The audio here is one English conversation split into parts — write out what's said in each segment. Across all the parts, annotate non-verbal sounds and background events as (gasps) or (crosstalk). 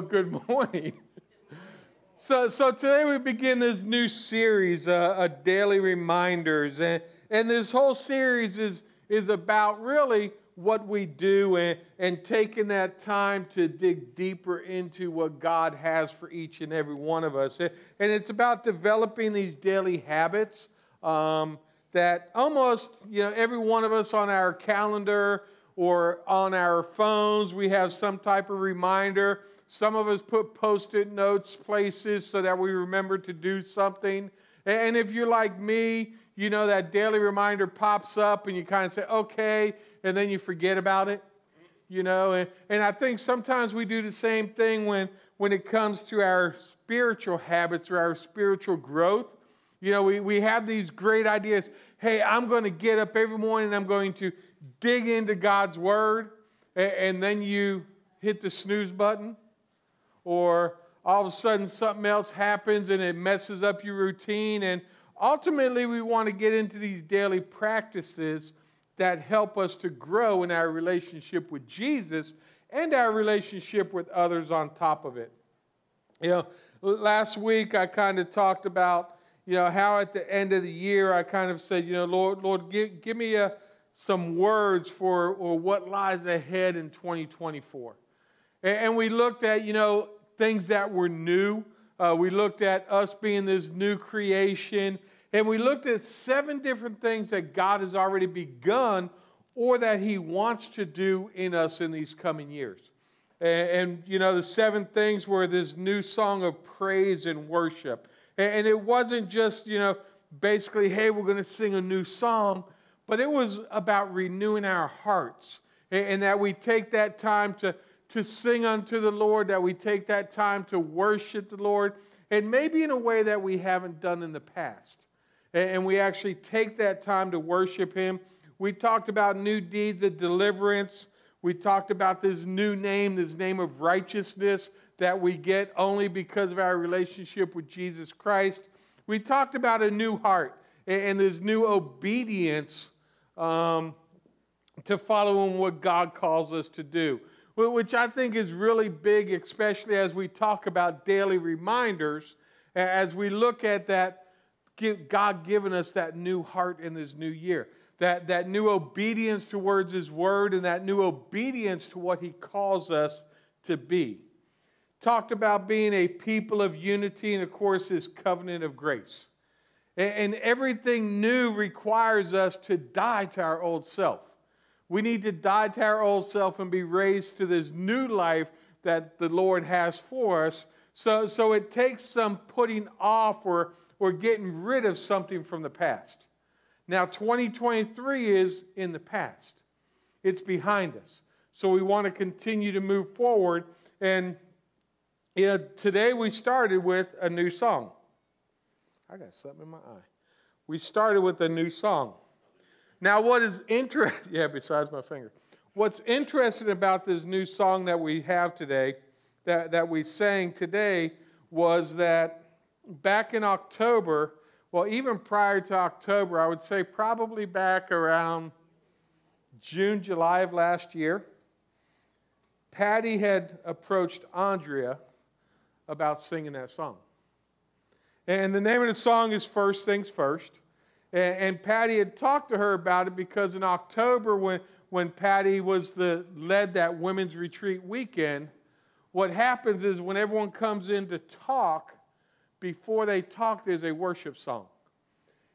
Well, good (laughs) morning. So, so today we begin this new series, uh, a daily reminders, and and this whole series is is about really what we do and, and taking that time to dig deeper into what God has for each and every one of us, and it's about developing these daily habits um, that almost you know every one of us on our calendar or on our phones we have some type of reminder some of us put post it notes places so that we remember to do something. And if you're like me, you know that daily reminder pops up and you kind of say, okay, and then you forget about it. You know, and, and I think sometimes we do the same thing when, when it comes to our spiritual habits or our spiritual growth. You know, we, we have these great ideas. Hey, I'm going to get up every morning and I'm going to dig into God's Word. And, and then you hit the snooze button or all of a sudden something else happens and it messes up your routine. And ultimately, we want to get into these daily practices that help us to grow in our relationship with Jesus and our relationship with others on top of it. You know, last week I kind of talked about, you know, how at the end of the year I kind of said, you know, Lord, Lord, give, give me a, some words for or what lies ahead in 2024. And we looked at, you know, things that were new. Uh, we looked at us being this new creation. And we looked at seven different things that God has already begun or that He wants to do in us in these coming years. And, and you know, the seven things were this new song of praise and worship. And, and it wasn't just, you know, basically, hey, we're going to sing a new song, but it was about renewing our hearts and, and that we take that time to to sing unto the Lord, that we take that time to worship the Lord, and maybe in a way that we haven't done in the past. And we actually take that time to worship Him. We talked about new deeds of deliverance. We talked about this new name, this name of righteousness that we get only because of our relationship with Jesus Christ. We talked about a new heart and this new obedience um, to following what God calls us to do which I think is really big, especially as we talk about daily reminders, as we look at that, God giving us that new heart in this new year, that, that new obedience towards His word, and that new obedience to what He calls us to be. Talked about being a people of unity, and of course, His covenant of grace. And, and everything new requires us to die to our old self. We need to die to our old self and be raised to this new life that the Lord has for us. So, so it takes some putting off or, or getting rid of something from the past. Now, 2023 is in the past, it's behind us. So we want to continue to move forward. And you know, today we started with a new song. I got something in my eye. We started with a new song. Now, what is interesting, (laughs) yeah, besides my finger, what's interesting about this new song that we have today, that, that we sang today, was that back in October, well, even prior to October, I would say probably back around June, July of last year, Patty had approached Andrea about singing that song. And the name of the song is First Things First. And, and Patty had talked to her about it because in October, when, when Patty was the led that women's retreat weekend, what happens is when everyone comes in to talk, before they talk, there's a worship song.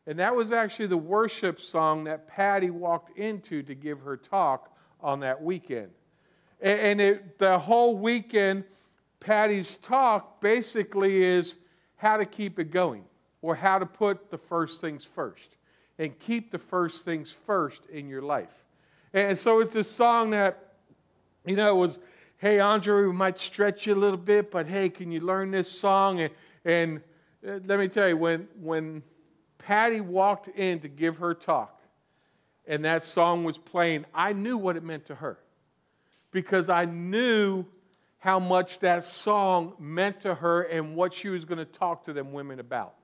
And that was actually the worship song that Patty walked into to give her talk on that weekend. And it, the whole weekend, Patty's talk basically is how to keep it going or how to put the first things first and keep the first things first in your life. And so it's a song that, you know, it was hey, Andre, we might stretch you a little bit, but hey, can you learn this song? And, and uh, let me tell you, when, when Patty walked in to give her talk and that song was playing, I knew what it meant to her because I knew how much that song meant to her and what she was going to talk to them women about.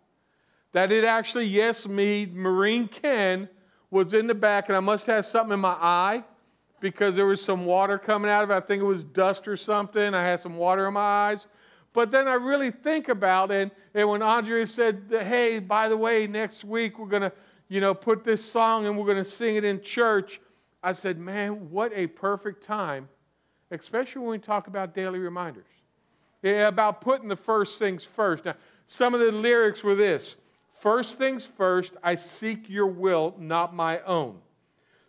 That it actually, yes, me, Marine Ken, was in the back, and I must have something in my eye because there was some water coming out of it. I think it was dust or something. I had some water in my eyes. But then I really think about it, and when Andrea said, hey, by the way, next week we're going to, you know, put this song and we're going to sing it in church, I said, man, what a perfect time, especially when we talk about daily reminders. Yeah, about putting the first things first. Now, some of the lyrics were this First things first, I seek your will, not my own.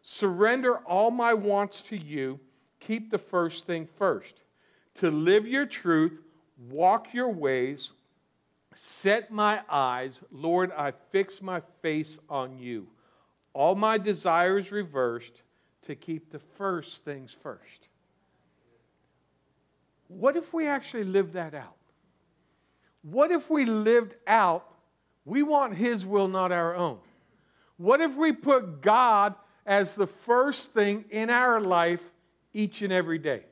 Surrender all my wants to you. Keep the first thing first. To live your truth, walk your ways, set my eyes. Lord, I fix my face on you. All my desires reversed to keep the first things first. What if we actually lived that out? What if we lived out we want His will, not our own. What if we put God as the first thing in our life each and every day?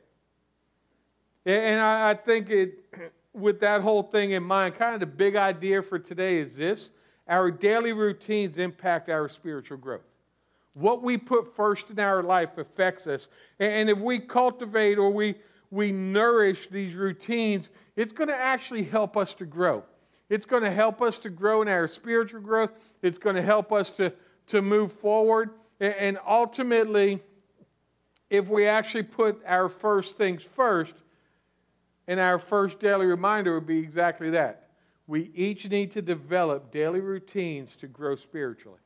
And I think it, (clears throat) with that whole thing in mind, kind of the big idea for today is this our daily routines impact our spiritual growth. What we put first in our life affects us. And if we cultivate or we, we nourish these routines, it's going to actually help us to grow. It's going to help us to grow in our spiritual growth. It's going to help us to, to move forward. And ultimately, if we actually put our first things first, and our first daily reminder would be exactly that. We each need to develop daily routines to grow spiritually.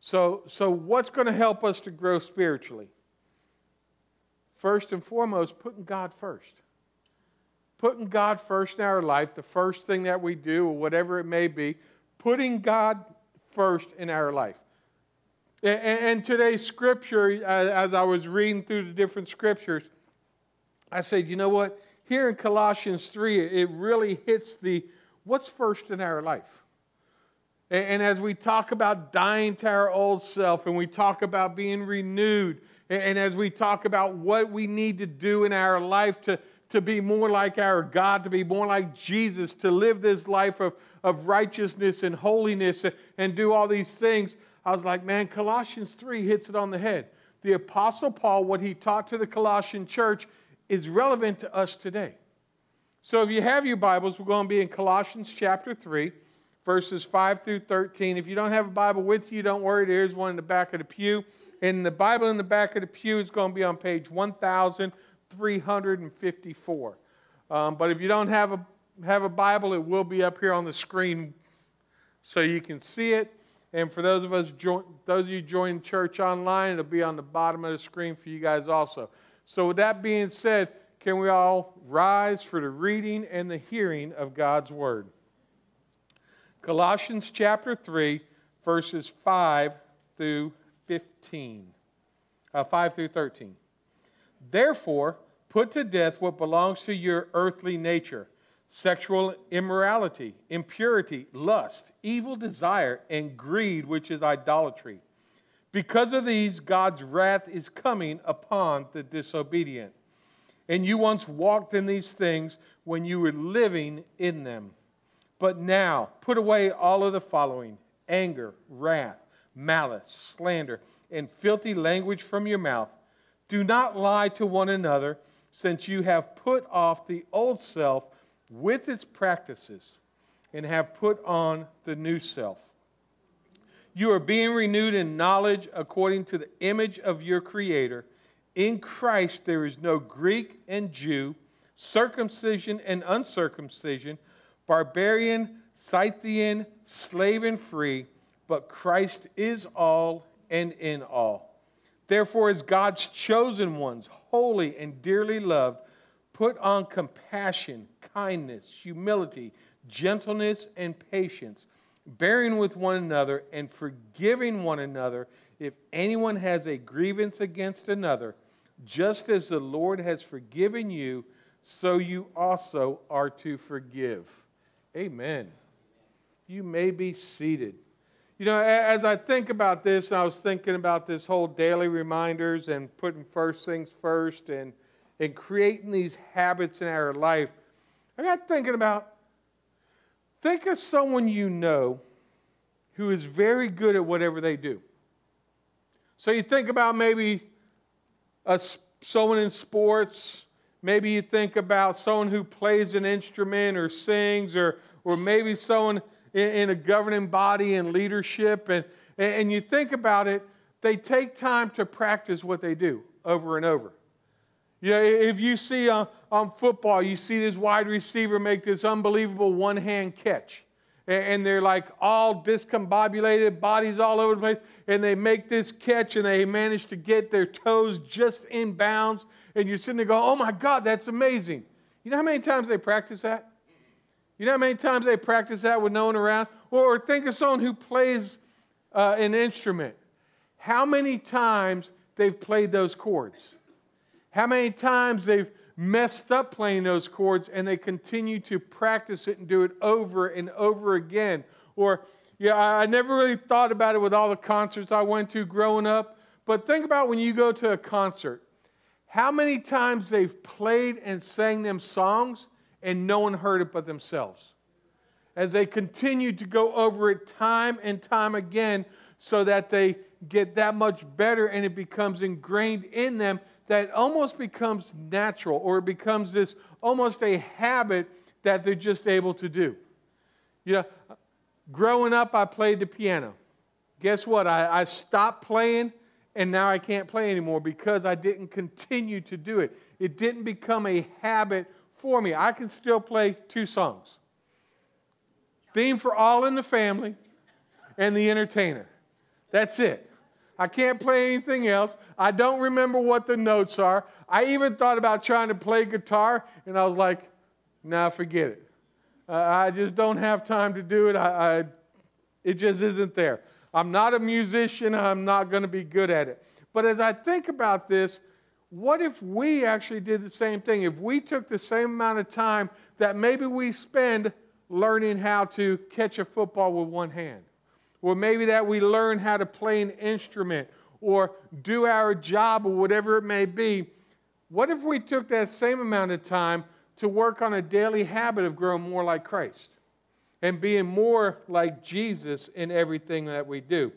So, so what's going to help us to grow spiritually? First and foremost, putting God first putting God first in our life, the first thing that we do, or whatever it may be, putting God first in our life. And today's scripture, as I was reading through the different scriptures, I said, you know what? Here in Colossians 3, it really hits the what's first in our life. And as we talk about dying to our old self, and we talk about being renewed, and as we talk about what we need to do in our life to, to be more like our God, to be more like Jesus, to live this life of, of righteousness and holiness and do all these things. I was like, man, Colossians 3 hits it on the head. The Apostle Paul, what he taught to the Colossian church, is relevant to us today. So if you have your Bibles, we're going to be in Colossians chapter 3, verses 5 through 13. If you don't have a Bible with you, don't worry, there's one in the back of the pew. And the Bible in the back of the pew is going to be on page 1000. 354. Um, but if you don't have a, have a Bible, it will be up here on the screen so you can see it. And for those of us, join, those of you joining church online, it'll be on the bottom of the screen for you guys also. So with that being said, can we all rise for the reading and the hearing of God's word? Colossians chapter 3, verses 5 through 15. Uh, 5 through 13. Therefore, put to death what belongs to your earthly nature sexual immorality, impurity, lust, evil desire, and greed, which is idolatry. Because of these, God's wrath is coming upon the disobedient. And you once walked in these things when you were living in them. But now, put away all of the following anger, wrath, malice, slander, and filthy language from your mouth do not lie to one another, since you have put off the old self with its practices and have put on the new self. You are being renewed in knowledge according to the image of your Creator. In Christ there is no Greek and Jew, circumcision and uncircumcision, barbarian, Scythian, slave and free, but Christ is all and in all. Therefore, as God's chosen ones, holy and dearly loved, put on compassion, kindness, humility, gentleness, and patience, bearing with one another and forgiving one another if anyone has a grievance against another. Just as the Lord has forgiven you, so you also are to forgive. Amen. You may be seated. You know, as I think about this, and I was thinking about this whole daily reminders and putting first things first and, and creating these habits in our life. I got thinking about think of someone you know who is very good at whatever they do. So you think about maybe a, someone in sports, maybe you think about someone who plays an instrument or sings, or, or maybe someone in, a governing body and leadership. And, and you think about it, they take time to practice what they do over and over. You know, if you see on, on football, you see this wide receiver make this unbelievable one hand catch. And they're like all discombobulated, bodies all over the place, and they make this catch and they manage to get their toes just in bounds. And you're sitting there going, Oh my God, that's amazing. You know how many times they practice that? You know how many times they practice that with no one around? Or, think of someone who plays uh, an instrument. How many times they've played those chords? How many times they've messed up playing those chords and they continue to practice it and do it over and over again? Or, yeah, I never really thought about it with all the concerts I went to growing up, but think about when you go to a concert. How many times they've played and sang them songs and no one heard it but themselves. As they continue to go over it time and time again, so that they get that much better and it becomes ingrained in them that almost becomes natural or it becomes this almost a habit that they're just able to do. You know, growing up, I played the piano. Guess what? I, I stopped playing and now I can't play anymore because I didn't continue to do it. It didn't become a habit for me. I can still play two songs Theme for All in the Family and The Entertainer. That's it. I can't play anything else. I don't remember what the notes are. I even thought about trying to play guitar, and I was like, nah, forget it. Uh, I just don't have time to do it. I, I, it just isn't there. I'm not a musician. I'm not going to be good at it. But as I think about this, what if we actually did the same thing? If we took the same amount of time that maybe we spend learning how to catch a football with one hand, or maybe that we learn how to play an instrument or do our job or whatever it may be, what if we took that same amount of time to work on a daily habit of growing more like Christ and being more like Jesus in everything that we do?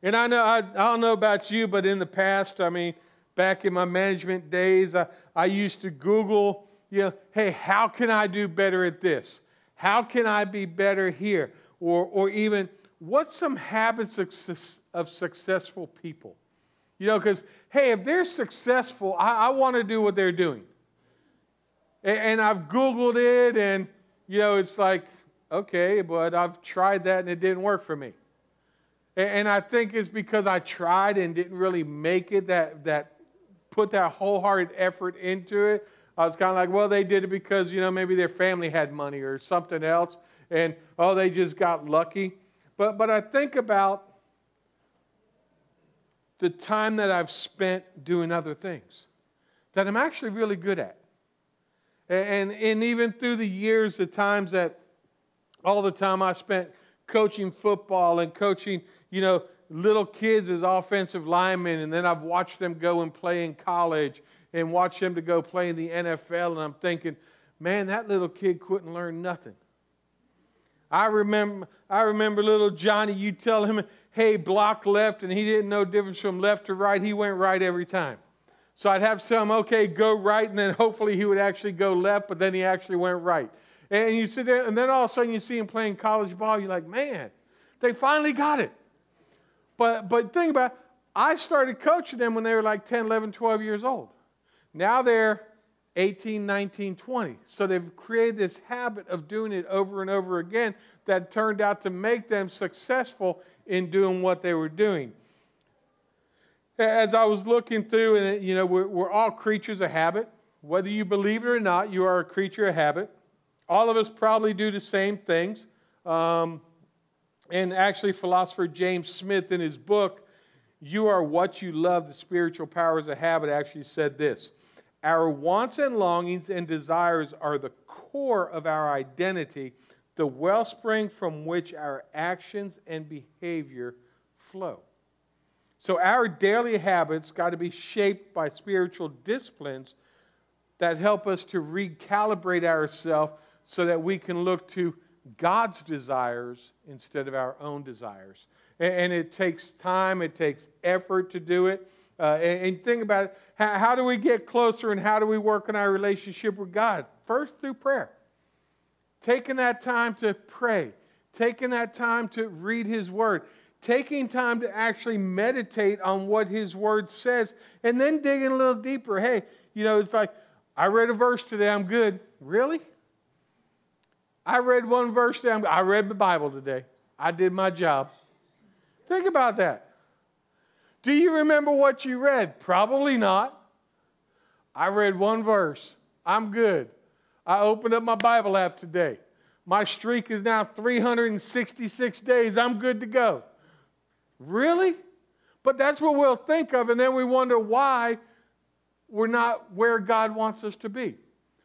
And I know I, I don't know about you, but in the past, I mean, back in my management days, I, I used to Google, you know, hey, how can I do better at this? How can I be better here? Or, or even, what's some habits of, of successful people? You know, because, hey, if they're successful, I, I want to do what they're doing. And, and I've Googled it, and, you know, it's like, okay, but I've tried that and it didn't work for me. And I think it's because I tried and didn't really make it that, that put that wholehearted effort into it. I was kind of like, well, they did it because, you know, maybe their family had money or something else, and oh, they just got lucky. But, but I think about the time that I've spent doing other things that I'm actually really good at. And, and even through the years, the times that all the time I spent coaching football and coaching, you know, little kids as offensive linemen, and then I've watched them go and play in college and watch them to go play in the NFL, and I'm thinking, man, that little kid couldn't learn nothing. I remember, I remember little Johnny, you tell him, hey, block left, and he didn't know difference from left to right. He went right every time. So I'd have some, okay, go right, and then hopefully he would actually go left, but then he actually went right. And you sit there, and then all of a sudden you see him playing college ball, you're like, man, they finally got it. But, but think about it, I started coaching them when they were like 10, 11, 12 years old. Now they're 18, 19, 20. So they've created this habit of doing it over and over again that turned out to make them successful in doing what they were doing. As I was looking through, and you know, we're, we're all creatures of habit. Whether you believe it or not, you are a creature of habit. All of us probably do the same things. Um, and actually, philosopher James Smith, in his book, You are what you love. The spiritual powers of habit actually said this Our wants and longings and desires are the core of our identity, the wellspring from which our actions and behavior flow. So our daily habits got to be shaped by spiritual disciplines that help us to recalibrate ourselves so that we can look to God's desires instead of our own desires. And, it takes time, it takes effort to do it. Uh, and, and, think about it how, how do we get closer and how do we work on our relationship with God? First, through prayer. Taking that time to pray, taking that time to read His Word, taking time to actually meditate on what His Word says, and then digging a little deeper. Hey, you know, it's like, I read a verse today, I'm good. Really? I read one verse today, I read the Bible today. I did my job. Think about that. Do you remember what you read? Probably not. I read one verse. I'm good. I opened up my Bible app today. My streak is now 366 days. I'm good to go. Really? But that's what we'll think of, and then we wonder why we're not where God wants us to be.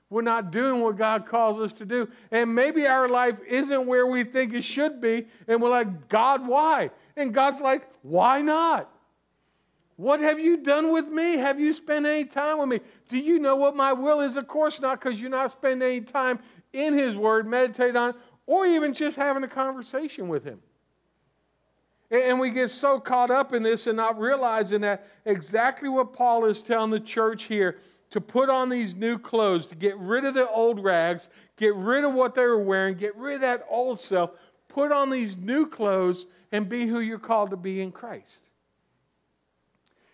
We're not doing what God calls us to do. And maybe our life isn't where we think it should be, and we're like, God, why? And God's like, why not? What have you done with me? Have you spent any time with me? Do you know what my will is? Of course not, because you're not spending any time in His Word, meditate on it, or even just having a conversation with Him. And we get so caught up in this and not realizing that exactly what Paul is telling the church here to put on these new clothes, to get rid of the old rags, get rid of what they were wearing, get rid of that old self, put on these new clothes, and be who you're called to be in Christ.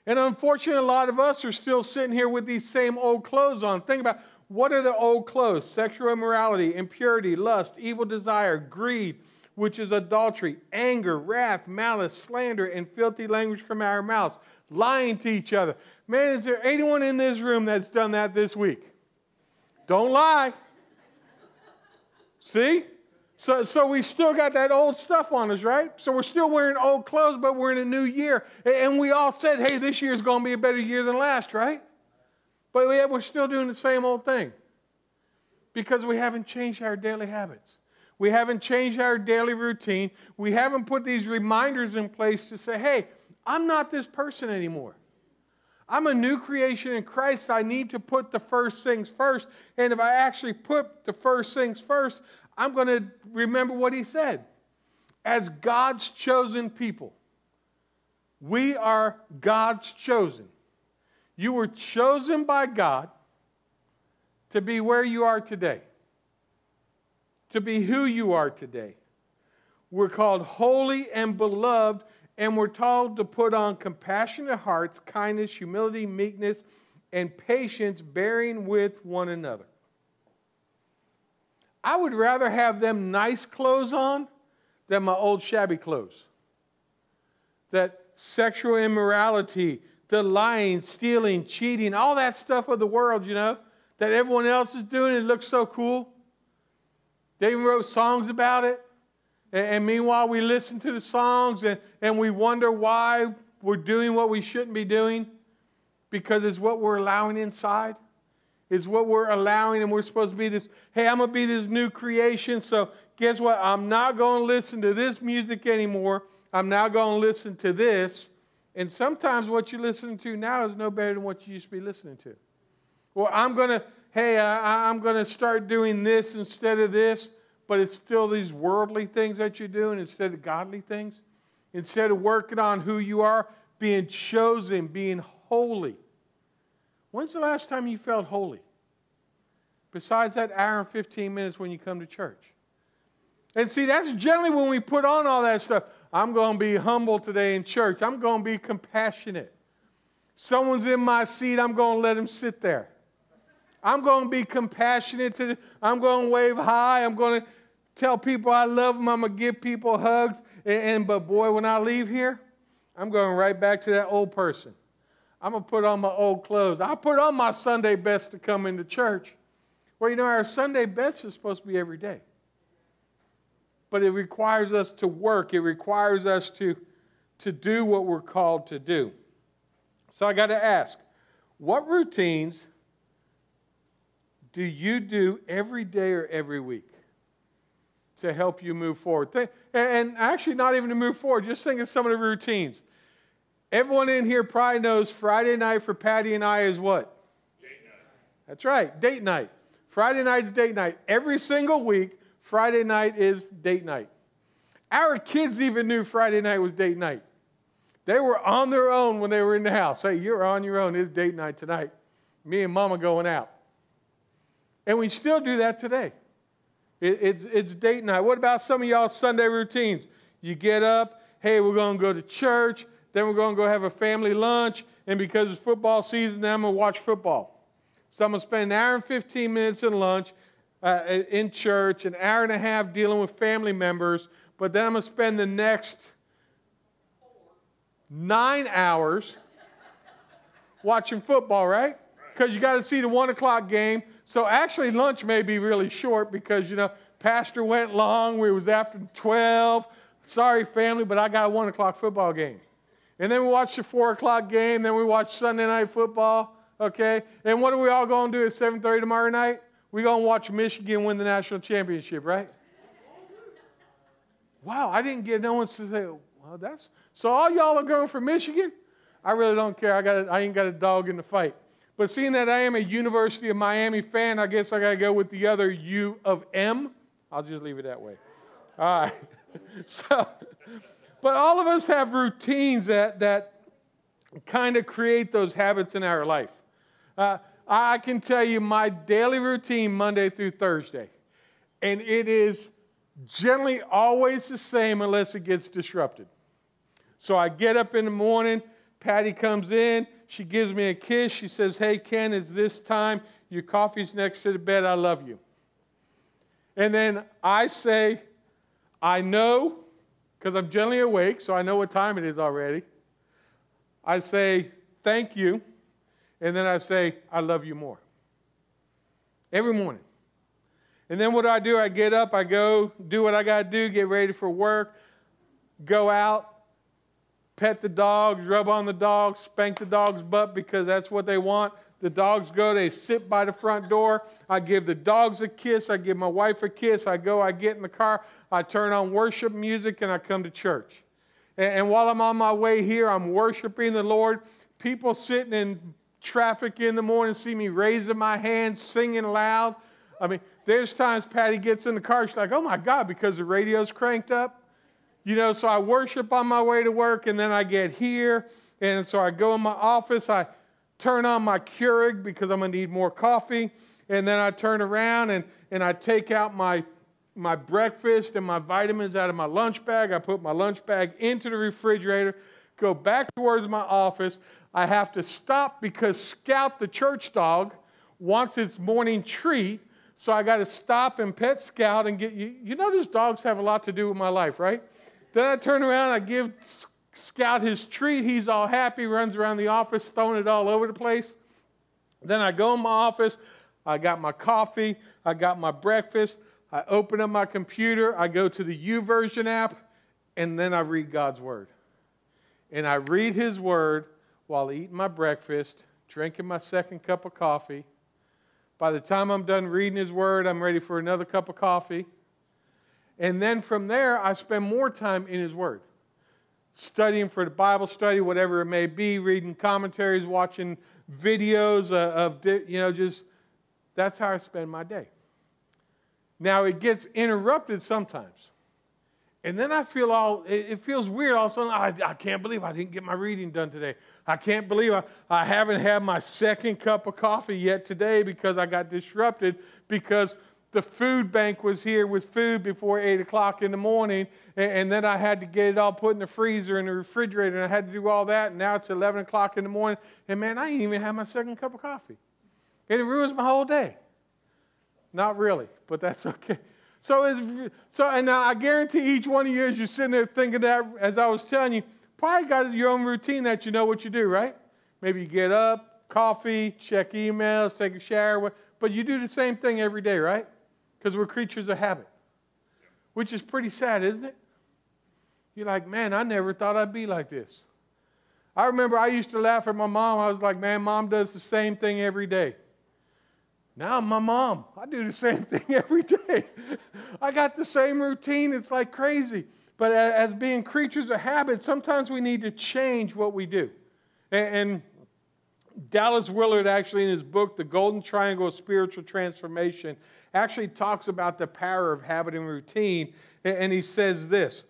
And unfortunately, a lot of us are still sitting here with these same old clothes on. Think about what are the old clothes? Sexual immorality, impurity, lust, evil desire, greed, which is adultery, anger, wrath, malice, slander, and filthy language from our mouths, lying to each other. Man, is there anyone in this room that's done that this week? Don't lie. See? So, so we still got that old stuff on us, right? So we're still wearing old clothes, but we're in a new year. And we all said, hey, this year's going to be a better year than last, right? But yet we're still doing the same old thing because we haven't changed our daily habits. We haven't changed our daily routine. We haven't put these reminders in place to say, hey, I'm not this person anymore. I'm a new creation in Christ. I need to put the first things first. And if I actually put the first things first, I'm going to remember what he said. As God's chosen people, we are God's chosen. You were chosen by God to be where you are today, to be who you are today. We're called holy and beloved, and we're told to put on compassionate hearts, kindness, humility, meekness, and patience, bearing with one another. I would rather have them nice clothes on than my old shabby clothes. That sexual immorality, the lying, stealing, cheating, all that stuff of the world, you know, that everyone else is doing, it looks so cool. They even wrote songs about it. And, meanwhile, we listen to the songs and, and we wonder why we're doing what we shouldn't be doing because it's what we're allowing inside is what we're allowing, and we're supposed to be this hey, I'm going to be this new creation. So, guess what? I'm not going to listen to this music anymore. I'm now going to listen to this. And sometimes what you're listening to now is no better than what you used to be listening to. Well, I'm going to, hey, I, I'm going to start doing this instead of this, but it's still these worldly things that you're doing instead of godly things. Instead of working on who you are, being chosen, being holy. When's the last time you felt holy? Besides that hour and 15 minutes when you come to church. And see, that's generally when we put on all that stuff. I'm going to be humble today in church. I'm going to be compassionate. Someone's in my seat, I'm going to let him sit there. I'm going to be compassionate to I'm going to wave hi. I'm going to tell people I love them. I'm going to give people hugs. And, and but boy, when I leave here, I'm going right back to that old person. I'm going to put on my old clothes. I put on my Sunday best to come into church. Well, you know, our Sunday best is supposed to be every day. But it requires us to work, it requires us to, to do what we're called to do. So I got to ask, what routines do you do every day or every week to help you move forward? And actually, not even to move forward, just think of some of the routines. Everyone in here probably knows Friday night for Patty and I is what? Date night. That's right, date night. Friday night's date night. Every single week, Friday night is date night. Our kids even knew Friday night was date night. They were on their own when they were in the house. Hey, you're on your own. It's date night tonight. Me and mama going out. And we still do that today. It, it's, it's date night. What about some of y'all Sunday routines? You get up, hey, we're going to go to church, then we're going to go have a family lunch, and because it's football season, then I'm going to watch football. So I'm going to spend an hour and 15 minutes in lunch uh, in church, an hour and a half dealing with family members, but then I'm going to spend the next nine hours watching football, right? Because you got to see the one o'clock game. So actually, lunch may be really short because, you know, Pastor went long. We was after 12. Sorry, family, but I got a one o'clock football game. And then we watch the four o'clock game. Then we watch Sunday night football. Okay. And what are we all going to do at 7:30 tomorrow night? We're going to watch Michigan win the national championship, right? Wow, I didn't get no one to say, well, that's so all y'all are going for Michigan? I really don't care. I got a, I ain't got a dog in the fight. But seeing that I am a University of Miami fan, I guess I got to go with the other U of M. I'll just leave it that way. All right. (laughs) so, but all of us have routines that that kind of create those habits in our life. Uh, I can tell you my daily routine Monday through Thursday, and it is generally always the same unless it gets disrupted. So I get up in the morning, Patty comes in, she gives me a kiss, she says, Hey, Ken, it's this time. Your coffee's next to the bed. I love you. And then I say, I know, because I'm generally awake, so I know what time it is already. I say, Thank you. And then I say, I love you more. Every morning. And then what do I do? I get up, I go do what I got to do, get ready for work, go out, pet the dogs, rub on the dogs, spank the dog's butt because that's what they want. The dogs go, they sit by the front door. I give the dogs a kiss. I give my wife a kiss. I go, I get in the car, I turn on worship music, and I come to church. And, and while I'm on my way here, I'm worshiping the Lord. People sitting in traffic in the morning see me raising my hands, singing loud. I mean, there's times Patty gets in the car, she's like, oh my God, because the radio's cranked up. You know, so I worship on my way to work, and then I get here, and so I go in my office, I turn on my Keurig because I'm gonna need more coffee, and then I turn around and, and I take out my my breakfast and my vitamins out of my lunch bag. I put my lunch bag into the refrigerator, go back towards my office. I have to stop because Scout, the church dog, wants its morning treat. So I got to stop and pet Scout and get you. You know, these dogs have a lot to do with my life, right? Then I turn around, I give Scout his treat. He's all happy, runs around the office, throwing it all over the place. Then I go in my office, I got my coffee, I got my breakfast, I open up my computer, I go to the YouVersion app, and then I read God's Word. And I read His Word while eating my breakfast, drinking my second cup of coffee. By the time I'm done reading His Word, I'm ready for another cup of coffee. And then from there, I spend more time in His Word, studying for the Bible study, whatever it may be, reading commentaries, watching videos uh, of, you know, just that's how I spend my day. Now, it gets interrupted sometimes. And then I feel all, it feels weird all of a sudden. I, I can't believe I didn't get my reading done today. I can't believe I, I haven't had my second cup of coffee yet today because I got disrupted because the food bank was here with food before 8 o'clock in the morning, and, and, then I had to get it all put in the freezer and the refrigerator, and I had to do all that, and now it's 11 o'clock in the morning, and man, I ain't even had my second cup of coffee. And it ruins my whole day. Not really, but that's (laughs) okay. So, it's, so and now I guarantee each one of you, as you're sitting there thinking that, as I was telling you, probably got your own routine that you know what you do, right? Maybe you get up, coffee, check emails, take a shower, but you do the same thing every day, right? Because we're creatures of habit, which is pretty sad, isn't it? You're like, man, I never thought I'd be like this. I remember I used to laugh at my mom. I was like, man, mom does the same thing every day. Now I'm my mom. I do the same (laughs) thing every day. I got the same routine. It's like crazy. But as being creatures of habit, sometimes we need to change what we do. And Dallas Willard, actually, in his book, The Golden Triangle of Spiritual Transformation, actually talks about the power of habit and routine. And he says this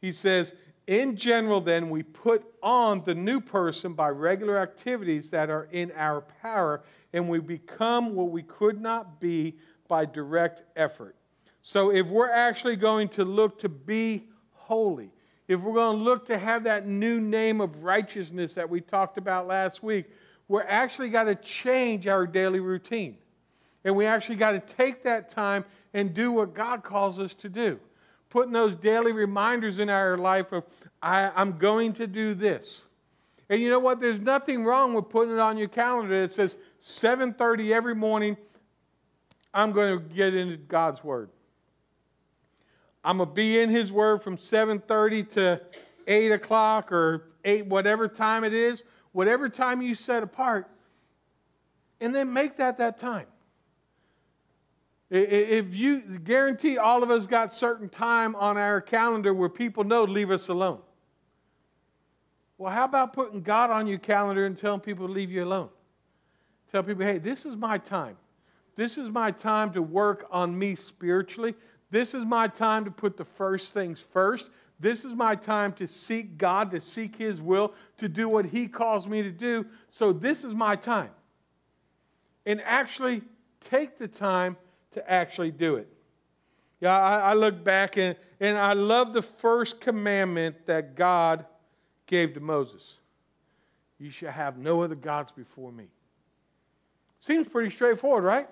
He says, in general, then, we put on the new person by regular activities that are in our power, and we become what we could not be by direct effort. So, if we're actually going to look to be holy, if we're going to look to have that new name of righteousness that we talked about last week, we're actually got to change our daily routine. And we actually got to take that time and do what God calls us to do putting those daily reminders in our life of, I, I'm going to do this. And you know what? There's nothing wrong with putting it on your calendar that says 7:30 every morning. I'm going to get into God's Word. I'm going to be in His Word from 7:30 to 8 o'clock or 8, whatever time it is, whatever time you set apart, and then make that that time. If you guarantee all of us got certain time on our calendar where people know, leave us alone. Well, how about putting God on your calendar and telling people to leave you alone? Tell people, hey, this is my time. This is my time to work on me spiritually. This is my time to put the first things first. This is my time to seek God, to seek His will, to do what He calls me to do. So this is my time. And actually take the time to actually do it. Yeah, I, I look back and, and I love the first commandment that God gave to Moses. You shall have no other gods before me. Seems pretty straightforward, right?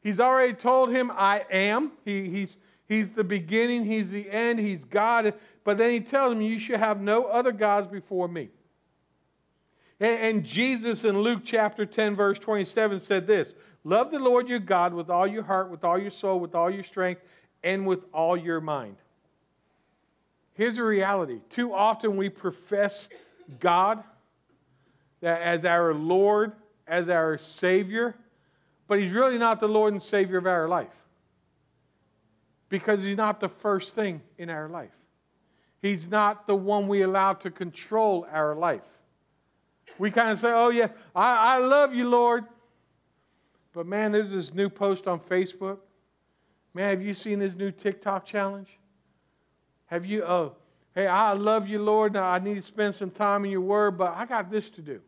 He's already told him, I am. He, he's, he's the beginning, he's the end, he's God. But then he tells him, You shall have no other gods before me. And Jesus in Luke chapter 10, verse 27 said this Love the Lord your God with all your heart, with all your soul, with all your strength, and with all your mind. Here's the reality too often we profess God as our Lord, as our Savior, but He's really not the Lord and Savior of our life because He's not the first thing in our life. He's not the one we allow to control our life. We kind of say, oh, yeah, I, I love you, Lord. But man, there's this new post on Facebook. Man, have you seen this new TikTok challenge? Have you, oh, hey, I love you, Lord. Now I need to spend some time in your word, but I got this to do.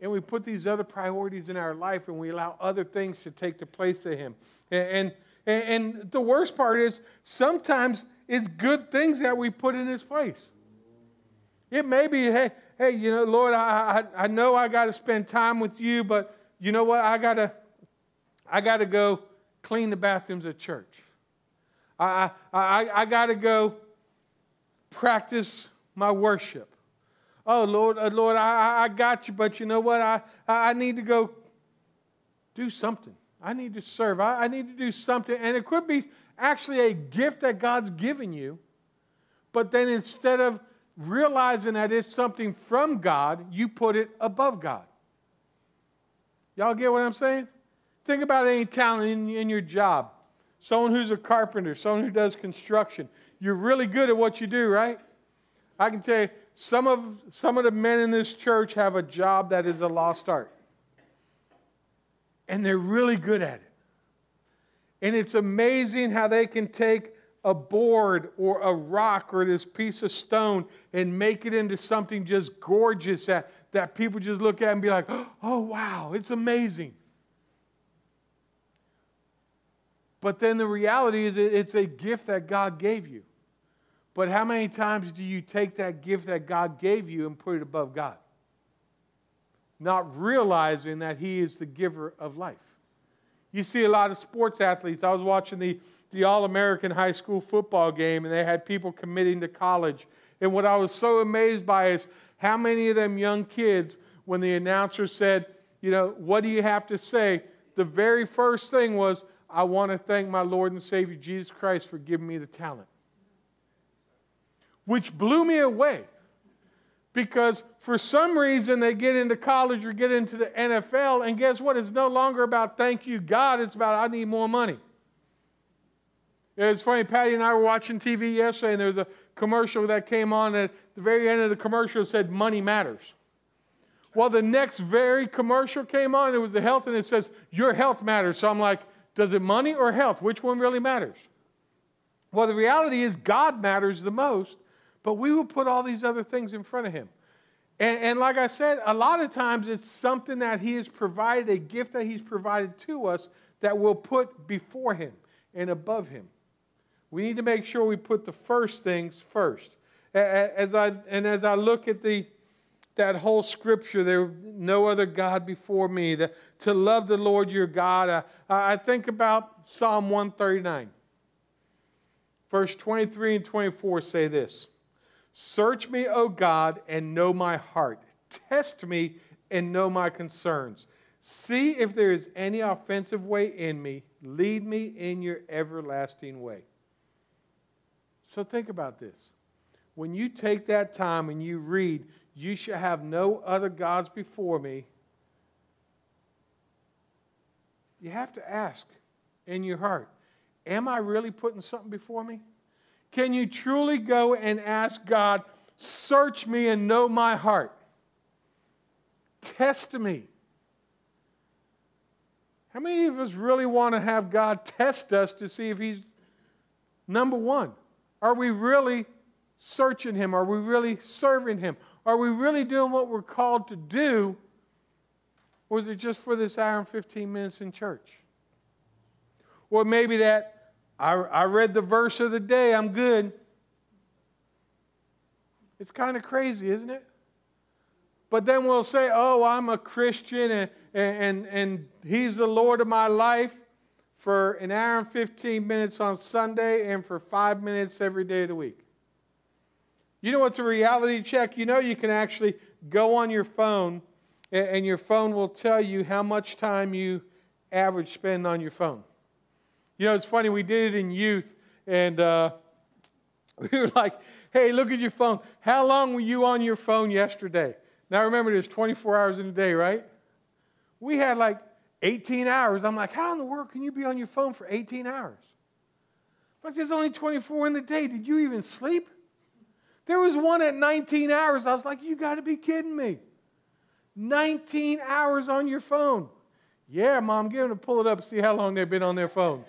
And we put these other priorities in our life and we allow other things to take the place of Him. And, and, and the worst part is sometimes it's good things that we put in His place. It may be, hey, hey, you know, Lord, I, I, I know I got to spend time with you, but you know what? I got to I got to go clean the bathrooms at church. I, I, I got to go practice my worship. Oh, Lord, uh, Lord, I, I got you, but you know what? I, I need to go do something. I need to serve. I, I need to do something. And it could be actually a gift that God's given you, but then instead of realizing that it's something from God, you put it above God. Y'all get what I'm saying? Think about any talent in, in your job. Someone who's a carpenter, someone who does construction. You're really good at what you do, right? I can tell you, some of, some of the men in this church have a job that is a lost art. And they're really good at it. And it's amazing how they can take a board or a rock or this piece of stone and make it into something just gorgeous that, that people just look at and be like, (gasps) oh, wow, it's amazing. But then the reality is it's a gift that God gave you. But how many times do you take that gift that God gave you and put it above God? Not realizing that He is the giver of life. You see a lot of sports athletes. I was watching the, the All American high school football game, and they had people committing to college. And what I was so amazed by is how many of them young kids, when the announcer said, You know, what do you have to say? The very first thing was, I want to thank my Lord and Savior Jesus Christ for giving me the talent. which blew me away. Because for some reason they get into college or get into the NFL, and guess what? It's no longer about thank you, God, it's about I need more money. It's funny, Patty and I were watching TV yesterday, and there was a commercial that came on. At the very end of the commercial, said, Money matters. Well, the next very commercial came on, it was the health, and it says, Your health matters. So I'm like, Does it money or health? Which one really matters? Well, the reality is, God matters the most, but we will put all these other things in front of Him. And, and, like I said, a lot of times it's something that He has provided, a gift that He's provided to us that we'll put before Him and above Him. We need to make sure we put the first things first. As I, and as I look at the, that whole scripture, there no other God before me, the, to love the Lord your God, I, I think about Psalm 139. Verse 23 and 24 say this Search me, O God, and know my heart. Test me and know my concerns. See if there is any offensive way in me. Lead me in your everlasting way. So think about this. When you take that time and you read, you shall have no other gods before me, you have to ask in your heart, am I really putting something before me? Can you truly go and ask God, search me and know my heart? Test me. How many of us really want to have God test us to see if He's number one? Are we really searching Him? Are we really serving Him? Are we really doing what we're called to do? Or is it just for this hour and 15 minutes in church? Or maybe that I, I read the verse of the day, I'm good. It's kind of crazy, isn't it? But then we'll say, oh, I'm a Christian and, and, and He's the Lord of my life for an hour and 15 minutes on Sunday and for five minutes every day of the week. You know what's a reality check? You know you can actually go on your phone and your phone will tell you how much time you average spend on your phone. You know, it's funny, we did it in youth and uh, (laughs) we were like, hey, look at your phone. How long were you on your phone yesterday? Now remember, there's 24 hours in a day, right? We had like 18 hours. I'm like, how in the world can you be on your phone for 18 hours? Like, there's only 24 in the day. Did you even sleep? There was one at 19 hours. I was like, you got to be kidding me. 19 hours on your phone. Yeah, mom, get them to pull it up and see how long they've been on their phone.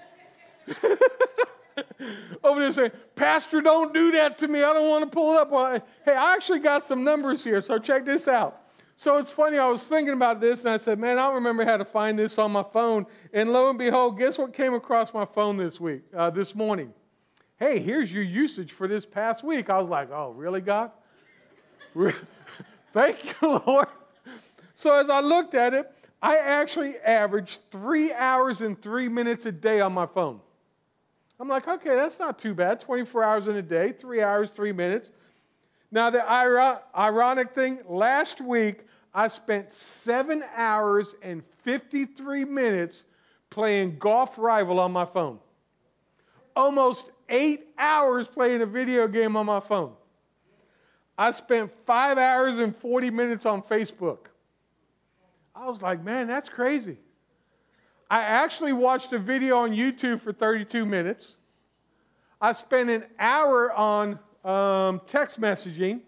(laughs) Over there saying, Pastor, don't do that to me. I don't want to pull it up. Well, hey, I actually got some numbers here, so check this out. So it's funny, I was thinking about this and I said, man, I don't remember how to find this on my phone. And lo and behold, guess what came across my phone this week, uh, this morning? Hey, here's your usage for this past week. I was like, oh, really, God? (laughs) (laughs) Thank you, Lord. So as I looked at it, I actually averaged three hours and three minutes a day on my phone. I'm like, okay, that's not too bad. 24 hours in a day, three hours, three minutes. Now, the ironic thing, last week I spent seven hours and 53 minutes playing Golf Rival on my phone. Almost eight hours playing a video game on my phone. I spent five hours and 40 minutes on Facebook. I was like, man, that's crazy. I actually watched a video on YouTube for 32 minutes. I spent an hour on um, text messaging.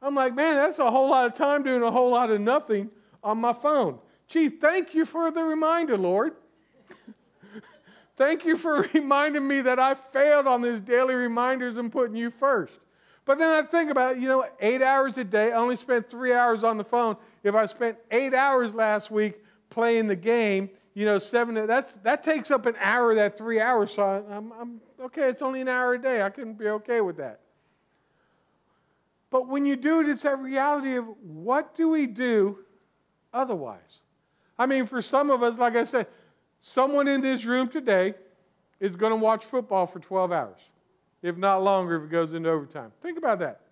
I'm like, man, that's a whole lot of time doing a whole lot of nothing on my phone. Gee, thank you for the reminder, Lord. (laughs) thank you for (laughs) reminding me that I failed on these daily reminders and putting you first. But then I think about, you know, eight hours a day, I only spent three hours on the phone. If I spent eight hours last week playing the game, you know, seven, that's, that takes up an hour, that three hours. So I'm, I'm okay, it's only an hour a day. I can be okay with that. But when you do it, it's that reality of what do we do otherwise? I mean, for some of us, like I said, someone in this room today is going to watch football for 12 hours, if not longer, if it goes into overtime. Think about that.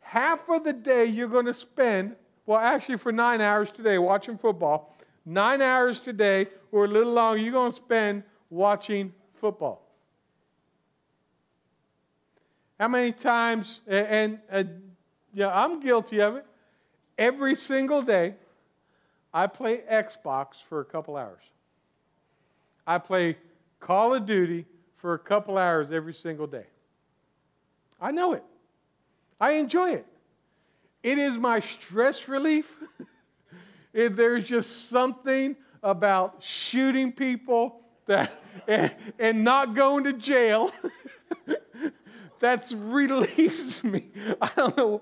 Half of the day you're going to spend, well, actually, for nine hours today watching football, nine hours today or a little longer, you're going to spend watching football. How many times, and, and uh, yeah, I'm guilty of it. Every single day, I play Xbox for a couple hours. I play Call of Duty for a couple hours every single day. I know it. I enjoy it. It is my stress relief. (laughs) if there's just something about shooting people that and, and not going to jail (laughs) that relieves me. I don't know.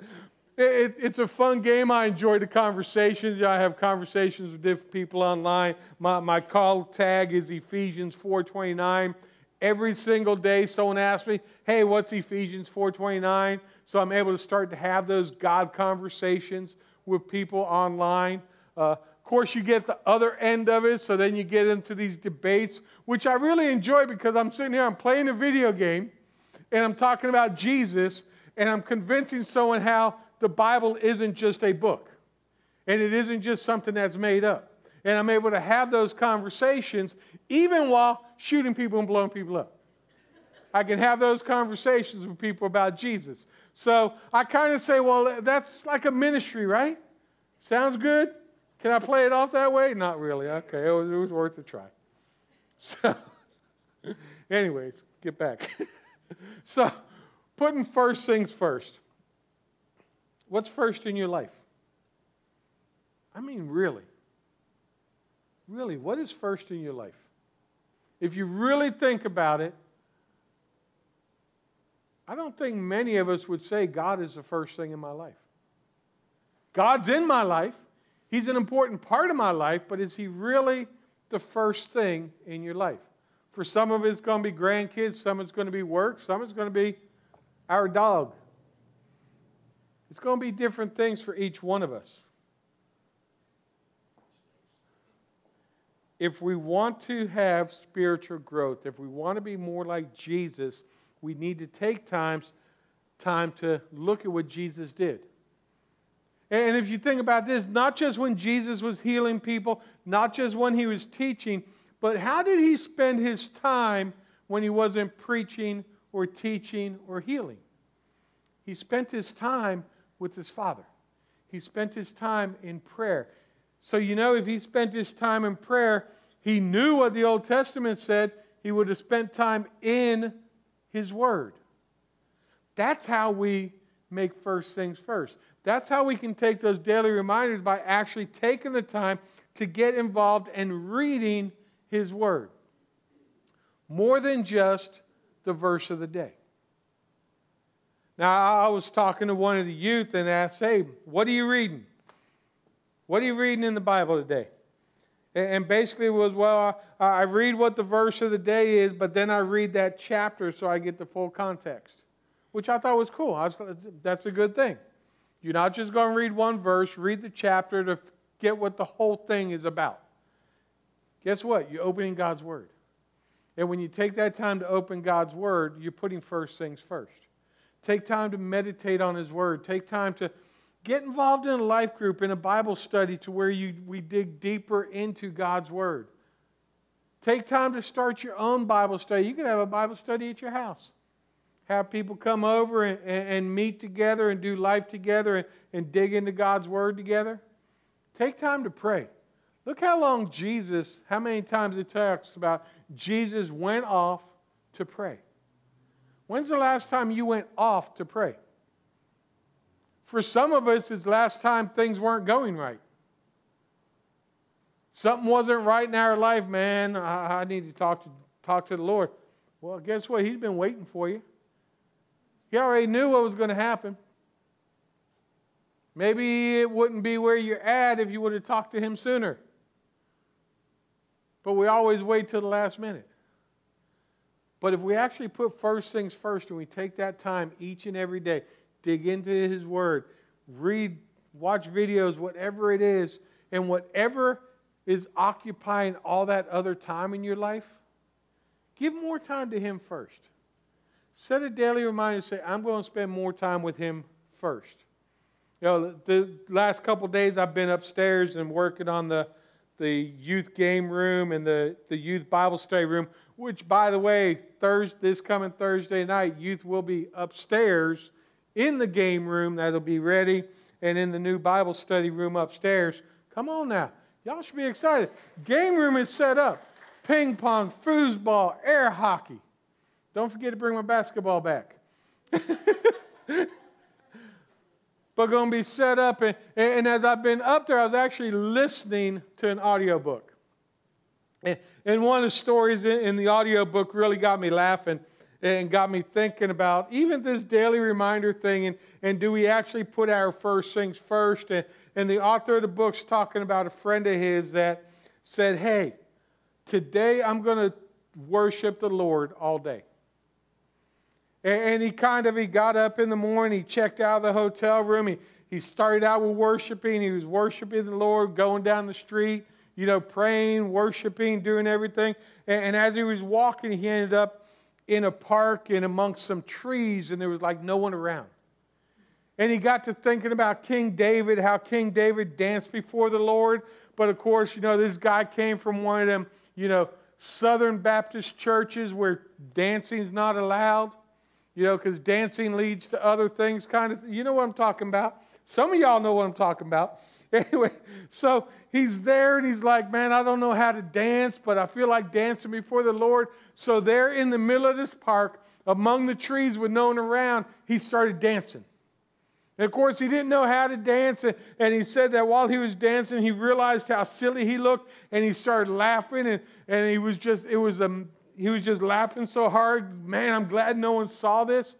It, it's a fun game. I enjoy the conversations. I have conversations with different people online. My, my call tag is Ephesians 429. Every single day, someone asks me, "Hey, what's Ephesians 429?" So I'm able to start to have those God conversations with people online. Uh, of course, you get the other end of it, so then you get into these debates, which I really enjoy because I'm sitting here, I'm playing a video game, and I'm talking about Jesus, and I'm convincing someone how the Bible isn't just a book, and it isn't just something that's made up. And I'm able to have those conversations even while shooting people and blowing people up. I can have those conversations with people about Jesus. So I kind of say, well, that's like a ministry, right? Sounds good? Can I play it off that way? Not really. Okay, it was, it was worth a try. (laughs) So, anyways, get back. (laughs) so, putting first things first. What's first in your life? I mean, really. Really, what is first in your life? If you really think about it, I don't think many of us would say God is the first thing in my life. God's in my life, He's an important part of my life, but is He really the first thing in your life? For some of it's going to be grandkids, some it's going to be work, some it's going to be our dog, it's going to be different things for each one of us. If we want to have spiritual growth, if we want to be more like Jesus, we need to take times, time to look at what Jesus did. And if you think about this, not just when Jesus was healing people, not just when he was teaching, but how did he spend his time when he wasn't preaching or teaching or healing? He spent his time with his Father. He spent his time in prayer. So, you know, if he spent his time in prayer, he knew what the Old Testament said. He would have spent time in his Word. That's how we make first things first. That's how we can take those daily reminders by actually taking the time to get involved and reading His Word. More than just the verse of the day. Now, I was talking to one of the youth and asked, Hey, what are you reading? What are you reading in the Bible today? And basically, it was, Well, I read what the verse of the day is, but then I read that chapter so I get the full context, which I thought was cool. Was, that's a good thing. You're not just going to read one verse, read the chapter to get what the whole thing is about. Guess what? You're opening God's Word. And when you take that time to open God's Word, you're putting first things first. Take time to meditate on His Word. Take time to get involved in a life group, in a Bible study to where you, we dig deeper into God's Word. Take time to start your own Bible study. You can have a Bible study at your house. Have people come over and, and, meet together and do life together and, and dig into God's Word together. Take time to pray. Look how long Jesus, how many times it talks about Jesus went off to pray. When's the last time you went off to pray? For some of us, it's last time things weren't going right. Something wasn't right in our life, man. I, I need to talk to talk to the Lord. Well, guess what? He's been waiting for you. He already knew what was going to happen. Maybe it wouldn't be where you're at if you would have talked to him sooner. But we always wait till the last minute. But if we actually put first things first and we take that time each and every day, dig into His Word, read, watch videos, whatever it is, and whatever is occupying all that other time in your life, give more time to Him first. Set a daily reminder say, I'm going to spend more time with Him first. You know, the last couple days I've been upstairs and working on the, the youth game room and the, the youth Bible study room, which, by the way, Thursday, this coming Thursday night, youth will be upstairs in the game room that'll be ready and in the new Bible study room upstairs. Come on now. Y'all should be excited. Game room is set up ping pong, foosball, air hockey. Don't forget to bring my basketball back. (laughs) but going to be set up. And, and as I've been up there, I was actually listening to an audiobook. And, and one of the stories in, in the audiobook really got me laughing and got me thinking about even this daily reminder thing and, and do we actually put our first things first? And, and the author of the book's talking about a friend of his that said, Hey, today I'm going to worship the Lord all day. And he kind of he got up in the morning, he checked out of the hotel room, he, he started out with worshiping, he was worshiping the Lord, going down the street, you know, praying, worshiping, doing everything. And, and as he was walking, he ended up in a park and amongst some trees, and there was like no one around. And he got to thinking about King David, how King David danced before the Lord. But of course, you know, this guy came from one of them, you know, Southern Baptist churches where dancing's not allowed you know, because dancing leads to other things, kind of. You know what I'm talking about. Some of y'all know what I'm talking about. (laughs) Anyway, so he's there and he's like, Man, I don't know how to dance, but I feel like dancing before the Lord. So, there in the middle of this park, among the trees with no one around, he started dancing. And of course, he didn't know how to dance. And he said that while he was dancing, he realized how silly he looked and he started laughing. And, and he was just, it was a he was just laughing so hard. Man, I'm glad no one saw this.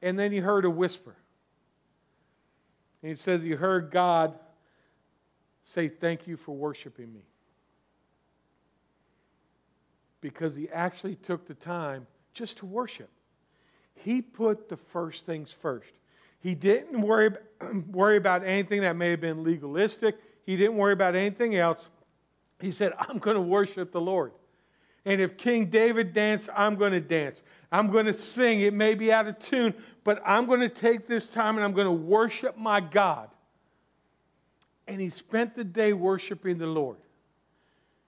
And then he heard a whisper. And he says he heard God say, Thank you for worshiping me. Because he actually took the time just to worship. He put the first things first. He didn't worry, (clears throat) worry about anything that may have been legalistic. He didn't worry about anything else. He said, I'm going to worship the Lord. And if King David danced, I'm going to dance. I'm going to sing. It may be out of tune, but I'm going to take this time and I'm going to worship my God. And he spent the day worshiping the Lord.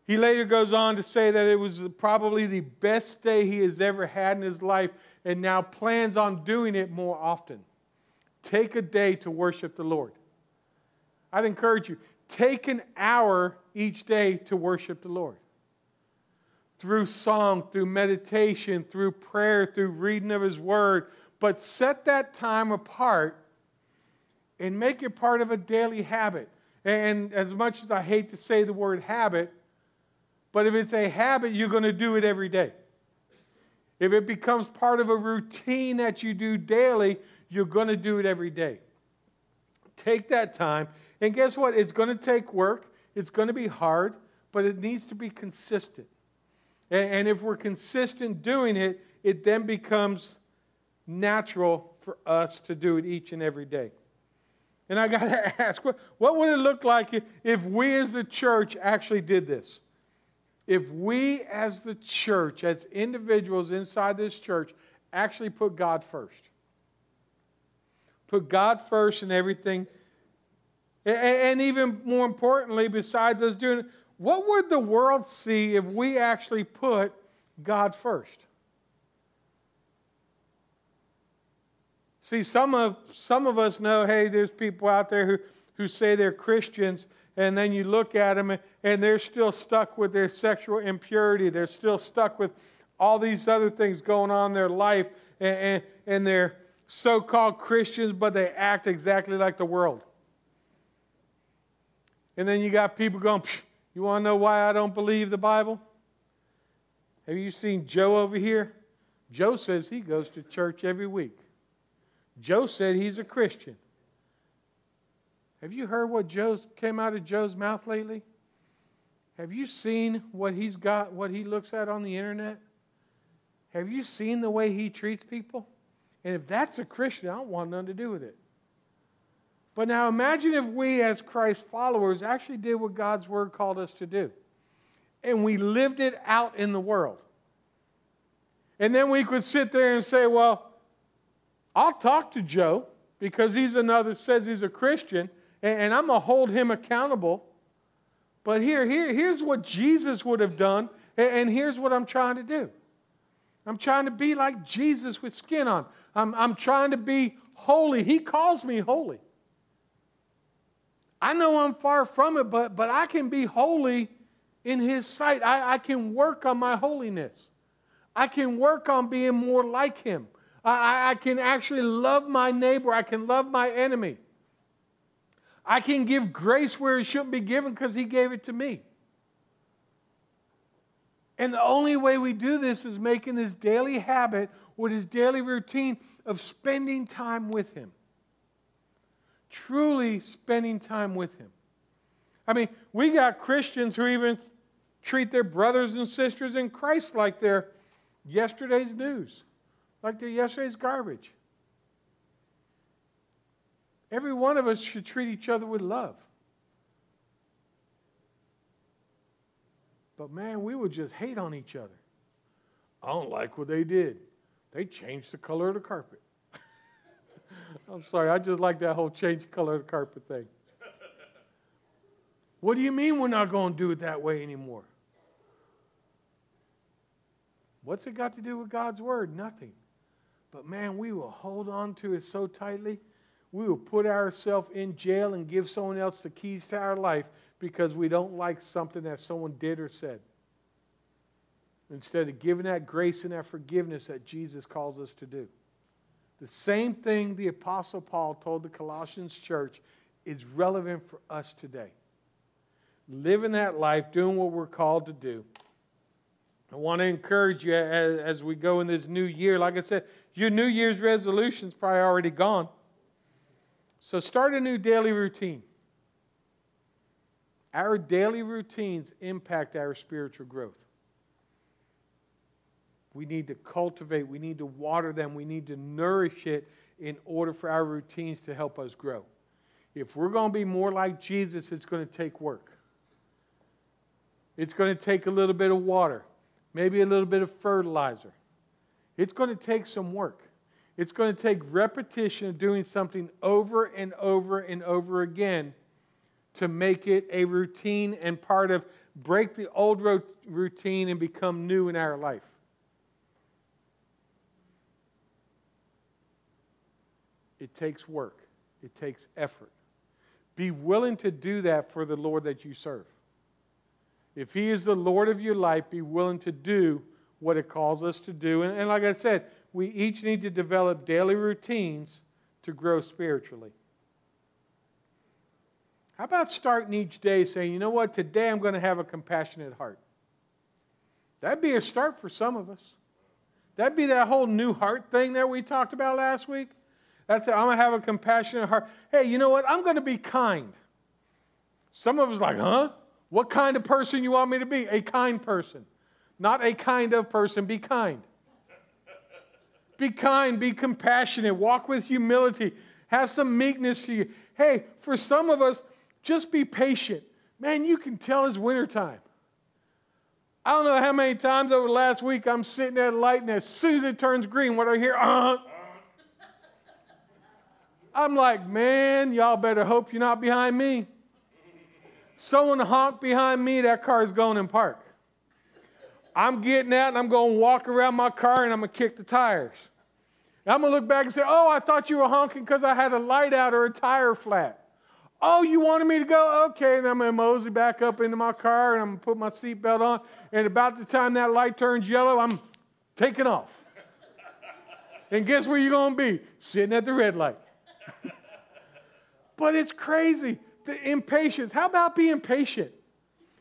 He later goes on to say that it was probably the best day he has ever had in his life and now plans on doing it more often. Take a day to worship the Lord. I'd encourage you, take an hour each day to worship the Lord through song, through meditation, through prayer, through reading of His Word. But set that time apart and make it part of a daily habit. And as much as I hate to say the word habit, but if it's a habit, you're going to do it every day. If it becomes part of a routine that you do daily, you're going to do it every day. Take that time, and guess what? It's going to take work, it's going to be hard, but it needs to be consistent. And if we're consistent doing it, it then becomes natural for us to do it each and every day. And I (laughs) got to ask, what, would it look like if we as the church actually did this? If we as the church, as individuals inside this church, actually put God first. Put God first in everything. And even more importantly, besides us doing it, what would the world see if we actually put God first? See, some of, some of us know, hey, there's people out there who, who say they're Christians, and then you look at them and they're still stuck with their sexual impurity. They're still stuck with all these other things going on in their life, and, and, and they're so called Christians, but they act exactly like the world. And then you got people going, you want to know why I don't believe the Bible? Have you seen Joe over here? Joe says he goes to church every week. Joe said he's a Christian. Have you heard what Joe came out of Joe's mouth lately? Have you seen what he's got, what he looks at on the internet? Have you seen the way he treats people? And if that's a Christian, I don't want nothing to do with it. But now imagine if we, as Christ followers, actually did what God's word called us to do. And we lived it out in the world. And then we could sit there and say, well, I'll talk to Joe because he's another, says he's a Christian, and, and I'm going to hold him accountable. But here, here, here's what Jesus would have done, and here's what I'm trying to do. I'm trying to be like Jesus with skin on. I'm, I'm trying to be holy. He calls me holy. I know I'm far from it, but, but I can be holy in His sight. I, I can work on my holiness. I can work on being more like Him. I, I can actually love my neighbor. I can love my enemy. I can give grace where it shouldn't be given because He gave it to me. And the only way we do this is making this daily habit or this daily routine of spending time with Him. Truly spending time with Him. I mean, we got Christians who even treat their brothers and sisters in Christ like they're yesterday's news, like they're yesterday's garbage. Every one of us should treat each other with love. But man, we would just hate on each other. I don't like what they did. They changed the color of the carpet. I'm sorry, I just like that whole change color of the carpet thing. What do you mean we're not going to do it that way anymore? What's it got to do with God's word? Nothing. But man, we will hold on to it so tightly we will put ourselves in jail and give someone else the keys to our life because we don't like something that someone did or said. Instead of giving that grace and that forgiveness that Jesus calls us to do. The same thing the Apostle Paul told the Colossians church is relevant for us today. Living that life, doing what we're called to do. I want to encourage you as, as we go in this new year. Like I said, your New Year's resolution is probably already gone. So start a new daily routine. Our daily routines impact our spiritual growth. We need to cultivate, we need to water them, we need to nourish it in order for our routines to help us grow. If we're going to be more like Jesus, it's going to take work. It's going to take a little bit of water, maybe a little bit of fertilizer. It's going to take some work. It's going to take repetition of doing something over and over and over again to make it a routine and part of break the old routine and become new in our life. It takes work, it takes effort. Be willing to do that for the Lord that you serve. If He is the Lord of your life, be willing to do what it calls us to do. And, and like I said, we each need to develop daily routines to grow spiritually. How about starting each day saying, you know what, today I'm going to have a compassionate heart? That'd be a start for some of us. That'd be that whole new heart thing that we talked about last week. That's it. I'm going to have a compassionate heart. Hey, you know what? I'm going to be kind. Some of us like, huh? What kind of person you want me to be? A kind person. Not a kind of person. Be kind. Be kind, be compassionate, walk with humility, have some meekness to you. Hey, for some of us, just be patient. Man, you can tell it's wintertime. I don't know how many times over the last week I'm sitting at a light, and as soon as it turns green, what do I hear? Uh, I'm like, man, y'all better hope you're not behind me. Someone honk behind me, that car is going in park. I'm getting out and I'm going to walk around my car and I'm going to kick the tires. And I'm going to look back and say, Oh, I thought you were honking because I had a light out or a tire flat. Oh, you wanted me to go? Okay. And I'm going to mosey back up into my car and I'm going to put my seatbelt on. And about the time that light turns yellow, I'm taking off. and guess where you're going to be? Sitting at the red light. But it's crazy. The impatience. How about being patient?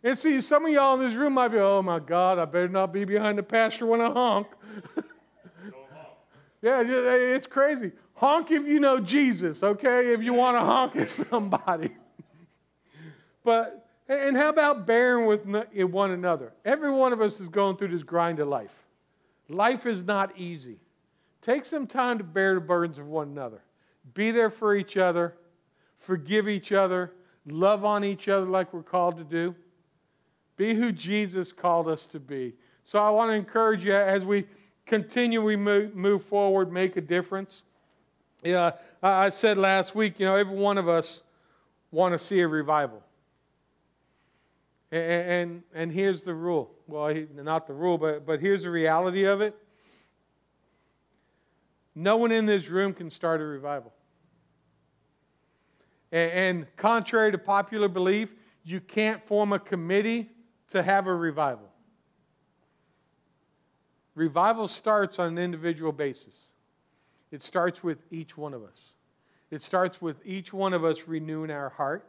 And see, some of y'all in this room might be, oh my God, I better not be behind the pastor when I honk. (laughs) yeah, eh, it's crazy. Honk if you know Jesus, okay? If you want to honk at somebody. (laughs) but, and how about bearing with eh, one another? Every one of us is going through this grind of life. Life is not easy. Take some time to bear the burdens of one another. Be there for each other. Forgive each other. Love on each other like we're called to do. Be who Jesus called us to be. So I want to encourage you as we continue, we move, move forward, make a difference. Yeah, I said last week, you know, every one of us want to see a revival. And, and, and here's the rule. Well, not the rule, but, but here's the reality of it. No one in this room can start a revival. And, contrary to popular belief, you can't form a committee to have a revival. Revival starts on an individual basis. It starts with each one of us. It starts with each one of us renewing our heart.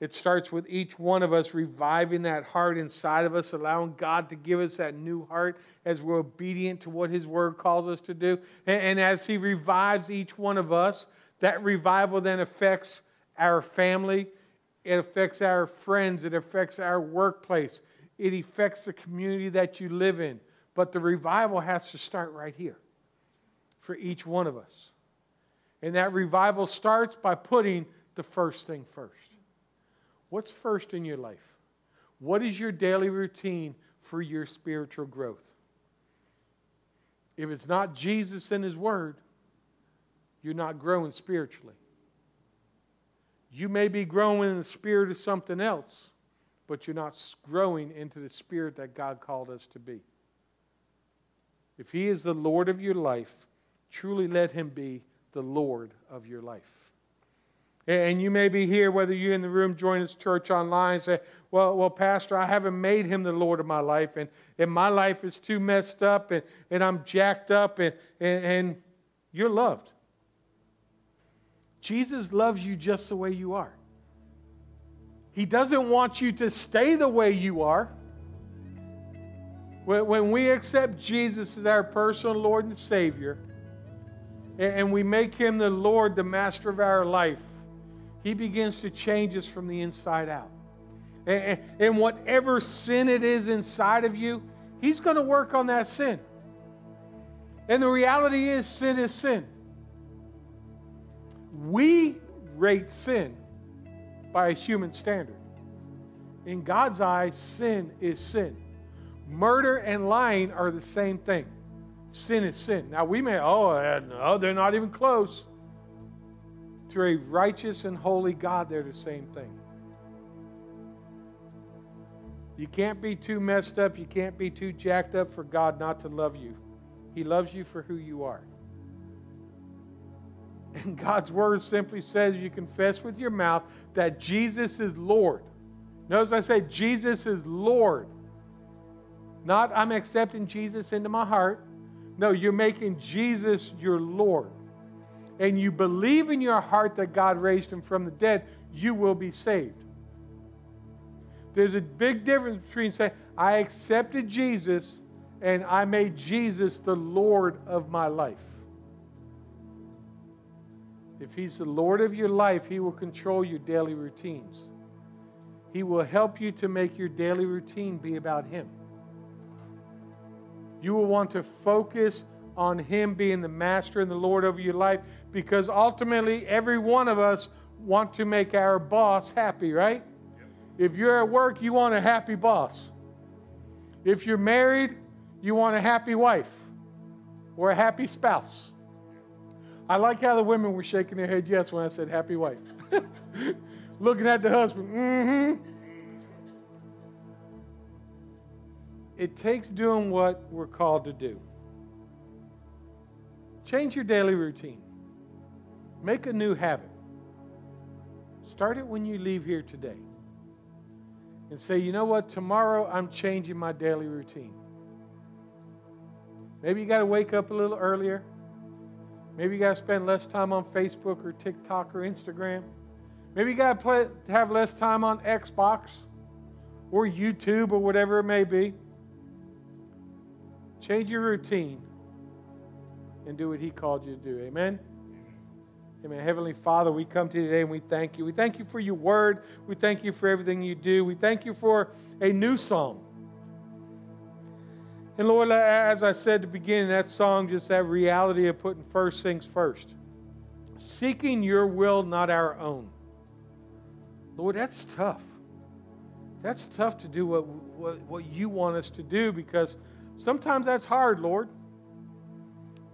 It starts with each one of us reviving that heart inside of us, allowing God to give us that new heart as we're obedient to what His Word calls us to do. And, and as He revives each one of us, that revival then affects our family, it affects our friends, it affects our workplace, it affects the community that you live in. But the revival has to start right here for each one of us. And that revival starts by putting the first thing first. What's first in your life? What is your daily routine for your spiritual growth? If it's not Jesus and His Word, you're not growing spiritually. You may be growing in the spirit of something else, but you're not growing into the spirit that God called us to be. If He is the Lord of your life, truly let Him be the Lord of your life. And you may be here, whether you're in the room, join us church online, say, well, well, Pastor, I haven't made him the Lord of my life, and, and my life is too messed up, and, and I'm jacked up, and, and, and you're loved. Jesus loves you just the way you are. He doesn't want you to stay the way you are. When we accept Jesus as our personal Lord and Savior, and we make Him the Lord, the master of our life, He begins to change us from the inside out. And whatever sin it is inside of you, He's going to work on that sin. And the reality is, sin is sin. We rate sin by a human standard. In God's eyes, sin is sin. Murder and lying are the same thing. Sin is sin. Now, we may, oh, uh, no, they're not even close. To a righteous and holy God, they're the same thing. You can't be too messed up. You can't be too jacked up for God not to love you. He loves you for who you are. And God's word simply says you confess with your mouth that Jesus is Lord. Notice I say Jesus is Lord. Not I'm accepting Jesus into my heart. No, you're making Jesus your Lord. And you believe in your heart that God raised him from the dead, you will be saved. There's a big difference between saying, I accepted Jesus and I made Jesus the Lord of my life. If He's the Lord of your life, He will control your daily routines. He will help you to make your daily routine be about Him. You will want to focus on Him being the master and the Lord over your life because ultimately every one of us want to make our boss happy, right? If you're at work, you want a happy boss. If you're married, you want a happy wife or a happy spouse. I like how the women were shaking their head yes when I said happy wife. (laughs) Looking at the husband, mm hmm. It takes doing what we're called to do. Change your daily routine. Make a new habit. Start it when you leave here today. And say, you know what? Tomorrow I'm changing my daily routine. Maybe you got to wake up a little earlier. Maybe you got to spend less time on Facebook or TikTok or Instagram. Maybe you got to have less time on Xbox or YouTube or whatever it may be. Change your routine and do what He called you to do. Amen? Amen. Heavenly Father, we come to you today and we thank you. We thank you for your word. We thank you for everything you do. We thank you for a new song. And Lord, as I said at the beginning, that song, just that reality of putting first things first. Seeking your will, not our own. Lord, that's tough. That's tough to do what, what, what you want us to do because sometimes that's hard, Lord.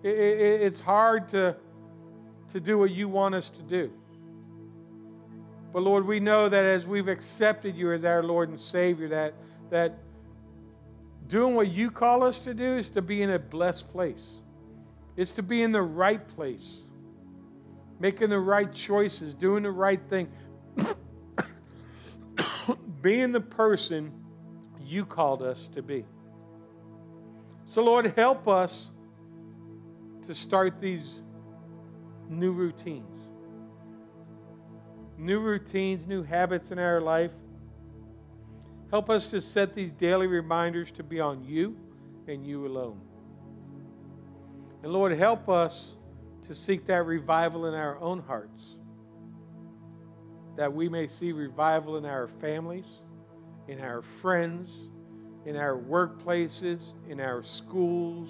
It, it, it's hard to, to do what you want us to do. But Lord, we know that as we've accepted you as our Lord and Savior, that, that doing what you call us to do is to be in a blessed place. It's to be in the right place, making the right choices, doing the right thing, (coughs) being the person you called us to be. So, Lord, help us to start these new routines. New routines, new habits in our life. Help us to set these daily reminders to be on you and you alone. And Lord, help us to seek that revival in our own hearts, that we may see revival in our families, in our friends, in our workplaces, in our schools,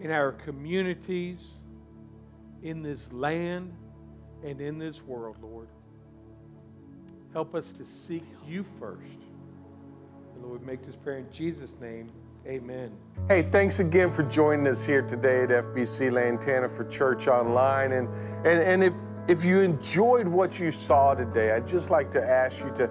in our communities, in this land, and in this world, Lord. Help us to seek you first. And Lord, we make this prayer in Jesus' name. Amen. Hey, thanks again for joining us here today at FBC Lantana for Church Online. And, and, and if, if you enjoyed what you saw today, I'd just like to ask you to